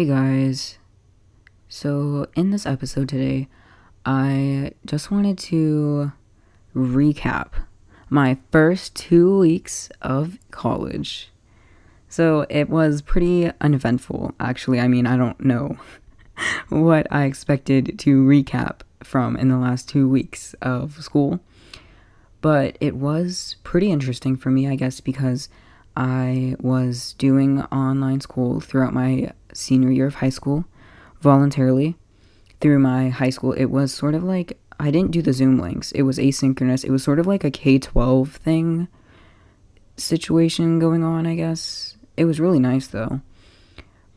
Hey guys. So, in this episode today, I just wanted to recap my first two weeks of college. So, it was pretty uneventful, actually. I mean, I don't know what I expected to recap from in the last two weeks of school, but it was pretty interesting for me, I guess, because I was doing online school throughout my senior year of high school voluntarily through my high school. It was sort of like I didn't do the Zoom links. It was asynchronous. It was sort of like a K-12 thing situation going on, I guess. It was really nice though.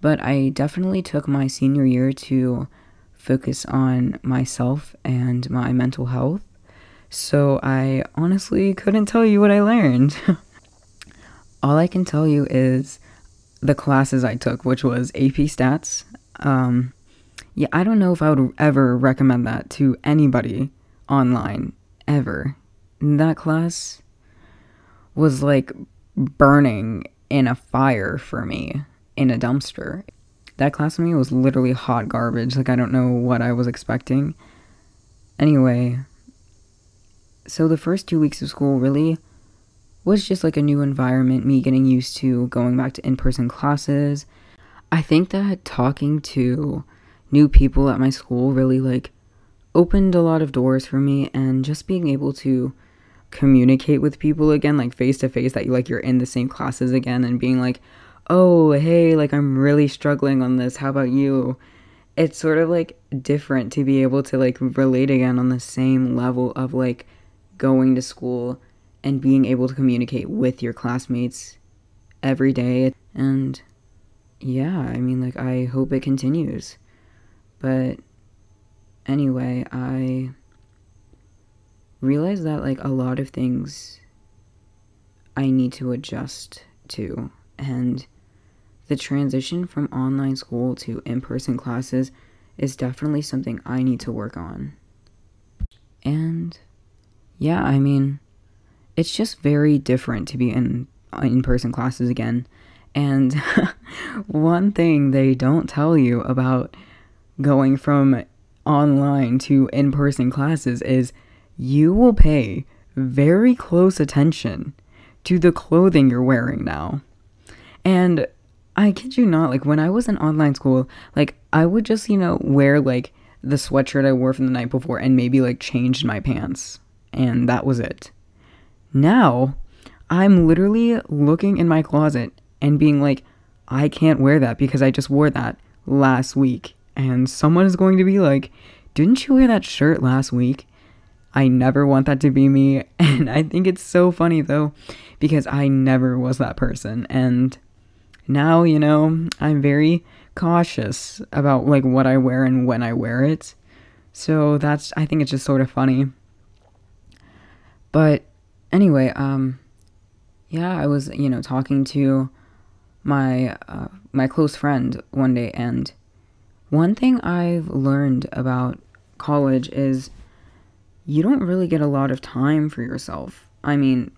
But I definitely took my senior year to focus on myself and my mental health. So I honestly couldn't tell you what I learned. All I can tell you is the classes I took, which was AP Stats. Um, yeah, I don't know if I would ever recommend that to anybody online ever. That class was like burning in a fire for me in a dumpster. That class for me was literally hot garbage. Like, I don't know what I was expecting. Anyway, so the first two weeks of school really was just like a new environment, me getting used to going back to in person classes. I think that talking to new people at my school really like opened a lot of doors for me and just being able to communicate with people again like face to face that you like you're in the same classes again and being like oh hey like i'm really struggling on this. How about you? It's sort of like different to be able to like relate again on the same level of like going to school and being able to communicate with your classmates every day. And yeah, I mean, like, I hope it continues. But anyway, I realized that, like, a lot of things I need to adjust to. And the transition from online school to in person classes is definitely something I need to work on. And yeah, I mean, it's just very different to be in uh, in-person classes again. And one thing they don't tell you about going from online to in-person classes is you will pay very close attention to the clothing you're wearing now. And I kid you not, like when I was in online school, like I would just, you know, wear like the sweatshirt I wore from the night before and maybe like changed my pants. And that was it. Now, I'm literally looking in my closet and being like, I can't wear that because I just wore that last week. And someone is going to be like, Didn't you wear that shirt last week? I never want that to be me. And I think it's so funny though, because I never was that person. And now, you know, I'm very cautious about like what I wear and when I wear it. So that's, I think it's just sort of funny. But anyway, um, yeah, I was, you know, talking to my uh, my close friend one day, and one thing I've learned about college is you don't really get a lot of time for yourself. I mean,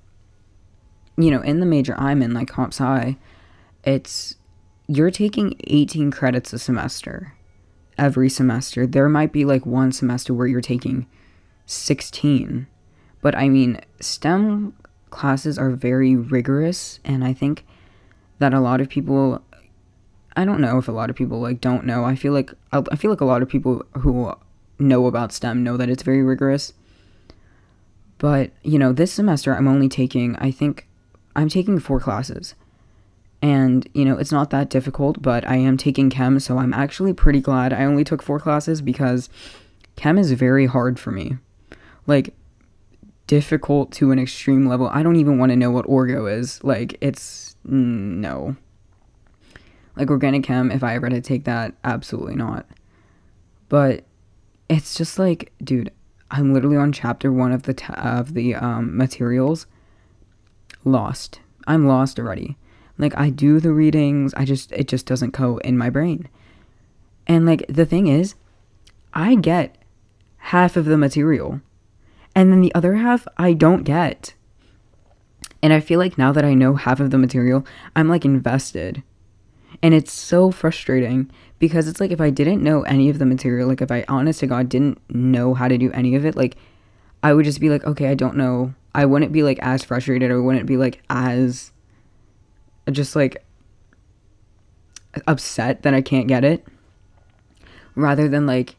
you know, in the major I'm in, like comp sci, it's you're taking 18 credits a semester every semester. There might be like one semester where you're taking 16 but I mean, STEM classes are very rigorous, and I think that a lot of people I don't know if a lot of people like don't know. I feel like I feel like a lot of people who know about STEM know that it's very rigorous. But, you know, this semester I'm only taking I think I'm taking 4 classes. And, you know, it's not that difficult, but I am taking chem, so I'm actually pretty glad I only took 4 classes because chem is very hard for me. Like difficult to an extreme level. I don't even want to know what orgo is. Like, it's no. Like, organic chem, if I ever had to take that, absolutely not. But it's just like, dude, I'm literally on chapter one of the of the um, materials. Lost. I'm lost already. Like I do the readings, I just it just doesn't go in my brain. And like the thing is, I get half of the material and then the other half I don't get. And I feel like now that I know half of the material, I'm like invested. And it's so frustrating because it's like if I didn't know any of the material, like if I honest to God didn't know how to do any of it, like I would just be like, okay, I don't know. I wouldn't be like as frustrated or wouldn't be like as just like upset that I can't get it. Rather than like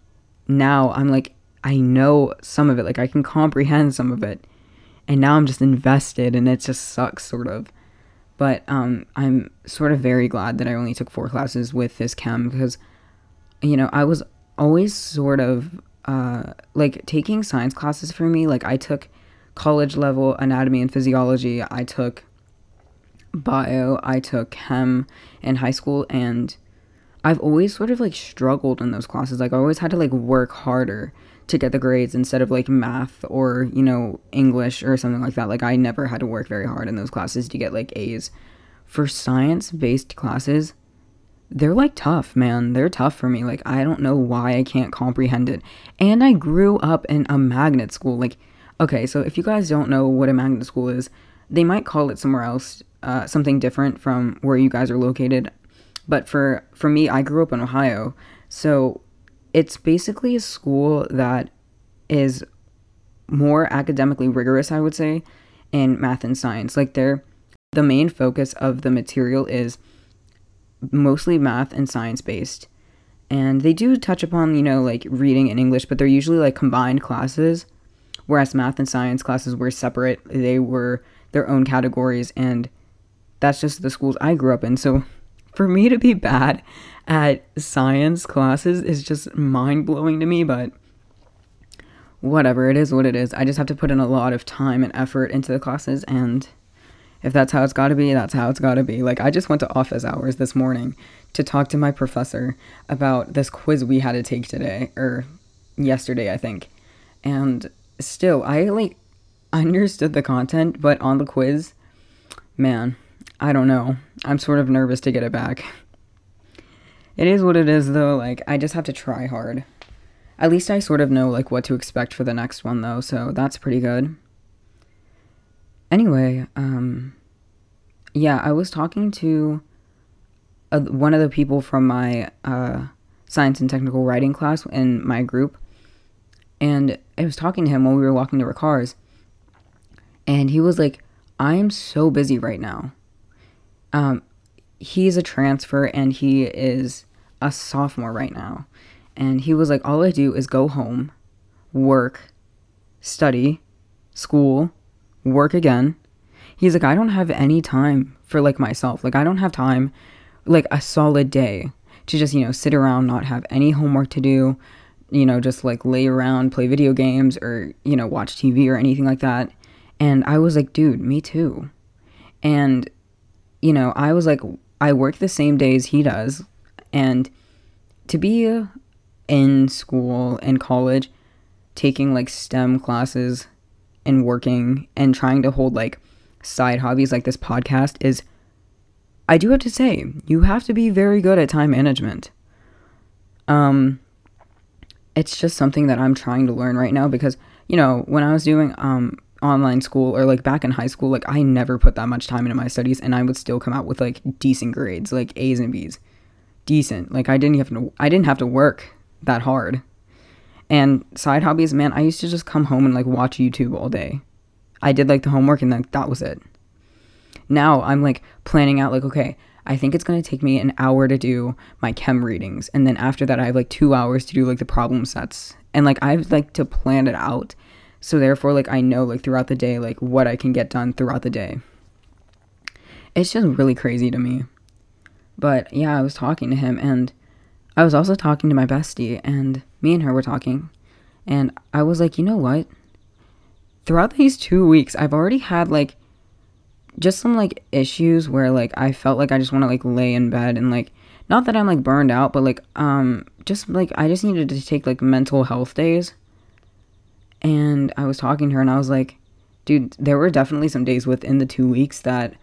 now I'm like I know some of it, like I can comprehend some of it. And now I'm just invested and it just sucks sort of. But um, I'm sort of very glad that I only took four classes with this chem because, you know, I was always sort of uh, like taking science classes for me. Like I took college level anatomy and physiology. I took bio. I took chem in high school, and I've always sort of like struggled in those classes. Like I always had to like work harder to get the grades instead of like math or, you know, English or something like that. Like I never had to work very hard in those classes to get like A's. For science based classes, they're like tough, man. They're tough for me. Like I don't know why I can't comprehend it. And I grew up in a magnet school. Like okay, so if you guys don't know what a magnet school is, they might call it somewhere else, uh, something different from where you guys are located. But for for me, I grew up in Ohio. So it's basically a school that is more academically rigorous, I would say, in math and science. Like they're the main focus of the material is mostly math and science based. And they do touch upon, you know, like reading and English, but they're usually like combined classes. Whereas math and science classes were separate, they were their own categories, and that's just the schools I grew up in. So for me to be bad at science classes is just mind blowing to me, but whatever, it is what it is. I just have to put in a lot of time and effort into the classes, and if that's how it's gotta be, that's how it's gotta be. Like, I just went to office hours this morning to talk to my professor about this quiz we had to take today, or yesterday, I think. And still, I like understood the content, but on the quiz, man, I don't know. I'm sort of nervous to get it back. It is what it is though, like I just have to try hard. At least I sort of know like what to expect for the next one though, so that's pretty good. Anyway, um yeah, I was talking to a, one of the people from my uh, science and technical writing class in my group, and I was talking to him while we were walking to our cars, and he was like, "I am so busy right now." Um, he's a transfer and he is a sophomore right now. And he was like, all I do is go home, work, study, school, work again. He's like, I don't have any time for like myself. Like, I don't have time, like a solid day to just, you know, sit around, not have any homework to do, you know, just like lay around, play video games or, you know, watch TV or anything like that. And I was like, dude, me too. And, you know, I was like, I work the same days he does. And to be in school and college, taking like STEM classes and working and trying to hold like side hobbies like this podcast is, I do have to say, you have to be very good at time management. Um, it's just something that I'm trying to learn right now because, you know, when I was doing um, online school or like back in high school, like I never put that much time into my studies and I would still come out with like decent grades, like A's and B's. Decent. Like I didn't have to I didn't have to work that hard. And side hobbies, man, I used to just come home and like watch YouTube all day. I did like the homework and like that was it. Now I'm like planning out like okay, I think it's going to take me an hour to do my chem readings and then after that I have like 2 hours to do like the problem sets. And like I've like to plan it out so therefore like I know like throughout the day like what I can get done throughout the day. It's just really crazy to me. But yeah, I was talking to him and I was also talking to my bestie and me and her were talking and I was like, "You know what? Throughout these 2 weeks, I've already had like just some like issues where like I felt like I just want to like lay in bed and like not that I'm like burned out, but like um just like I just needed to take like mental health days and I was talking to her and I was like, dude, there were definitely some days within the two weeks that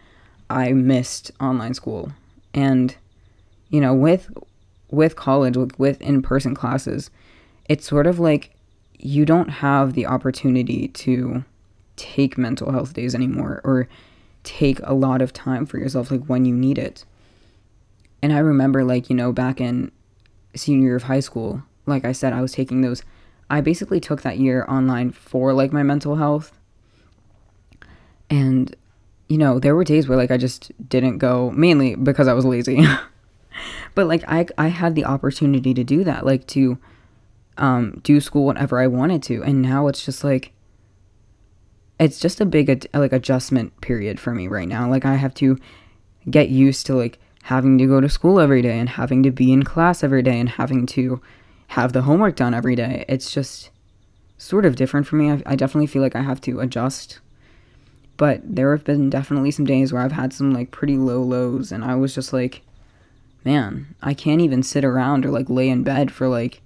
I missed online school. And, you know, with with college, with, in-person classes, it's sort of like you don't have the opportunity to take mental health days anymore or take a lot of time for yourself like when you need it. And I remember, like, you know, back in senior year of high school, like I said, I was taking those. I basically took that year online for like my mental health. And, you know, there were days where like I just didn't go, mainly because I was lazy. but like I, I had the opportunity to do that, like to um, do school whenever I wanted to. And now it's just like, it's just a big like adjustment period for me right now. Like I have to get used to like having to go to school every day and having to be in class every day and having to have the homework done every day. It's just sort of different for me. I, I definitely feel like I have to adjust. But there have been definitely some days where I've had some like pretty low lows and I was just like, man, I can't even sit around or like lay in bed for like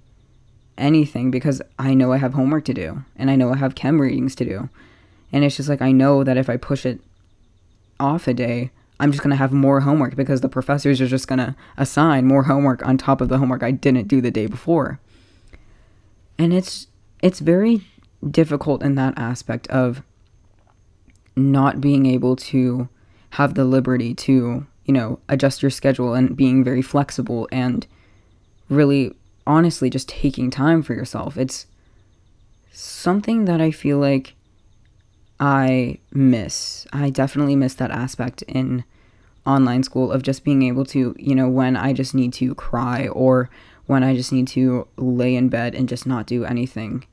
anything because I know I have homework to do and I know I have chem readings to do. And it's just like I know that if I push it off a day, I'm just going to have more homework because the professors are just going to assign more homework on top of the homework I didn't do the day before. And it's it's very difficult in that aspect of not being able to have the liberty to, you know, adjust your schedule and being very flexible and really honestly just taking time for yourself. It's something that I feel like I miss. I definitely miss that aspect in online school of just being able to, you know, when I just need to cry or when I just need to lay in bed and just not do anything.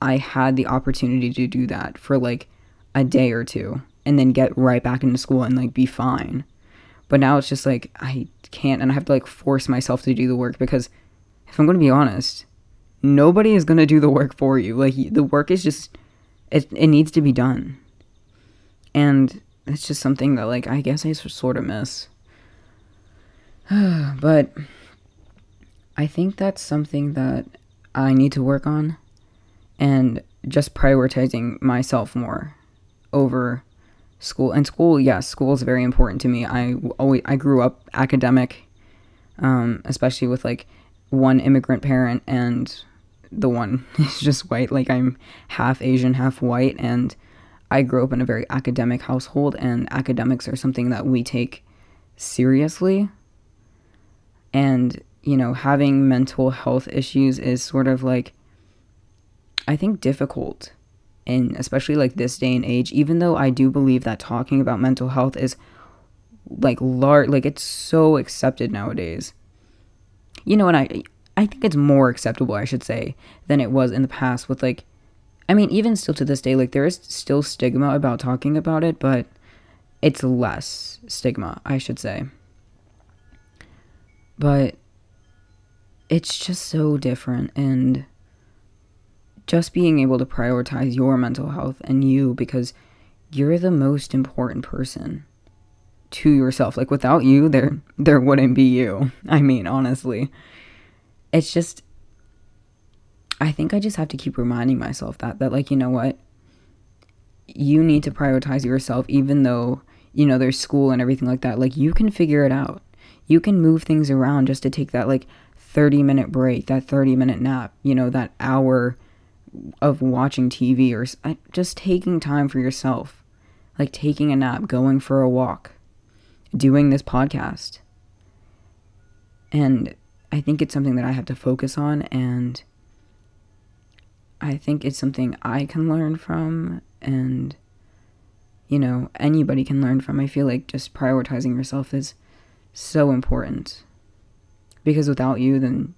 I had the opportunity to do that for like a day or two and then get right back into school and like be fine. But now it's just like I can't and I have to like force myself to do the work because if I'm going to be honest, nobody is going to do the work for you. Like the work is just it it needs to be done. And it's just something that like I guess I sort of miss. but I think that's something that I need to work on and just prioritizing myself more over school. And school, yes, school is very important to me. I always I grew up academic, um, especially with like one immigrant parent and the one is just white. Like I'm half Asian, half white, and I grew up in a very academic household, and academics are something that we take seriously. And, you know, having mental health issues is sort of like, I think, difficult. And especially like this day and age, even though I do believe that talking about mental health is like large, like it's so accepted nowadays. You know, and I, I think it's more acceptable, I should say, than it was in the past with like I mean, even still to this day, like there is still stigma about talking about it, but it's less stigma, I should say. But it's just so different and just being able to prioritize your mental health and you because you're the most important person to yourself. Like without you, there there wouldn't be you. I mean, honestly. It's just I think I just have to keep reminding myself that that like you know what? You need to prioritize yourself even though you know there's school and everything like that. Like you can figure it out. You can move things around just to take that like 30 minute break that 30 minute nap you know that hour of watching TV or just taking time for yourself. Like taking a nap going for a walk doing this podcast. And I think it's something that I have to focus on and I think it's something I can learn from and you know, anybody can learn from. I feel like just prioritizing yourself is so important. Because without you, then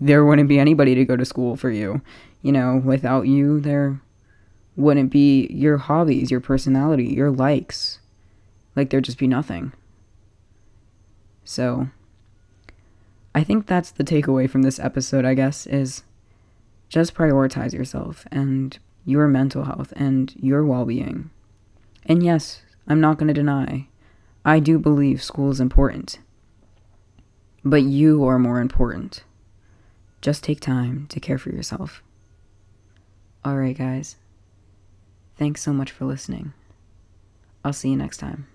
there wouldn't be anybody to go to school for you. You know, without you, there wouldn't be your hobbies, your personality, your likes. Like, there'd just be nothing. So, I think that's the takeaway from this episode, I guess, is just prioritize yourself and your mental health and your well being. And yes, I'm not going to deny, I do believe school is important. But you are more important. Just take time to care for yourself. Alright, guys. Thanks so much for listening. I'll see you next time.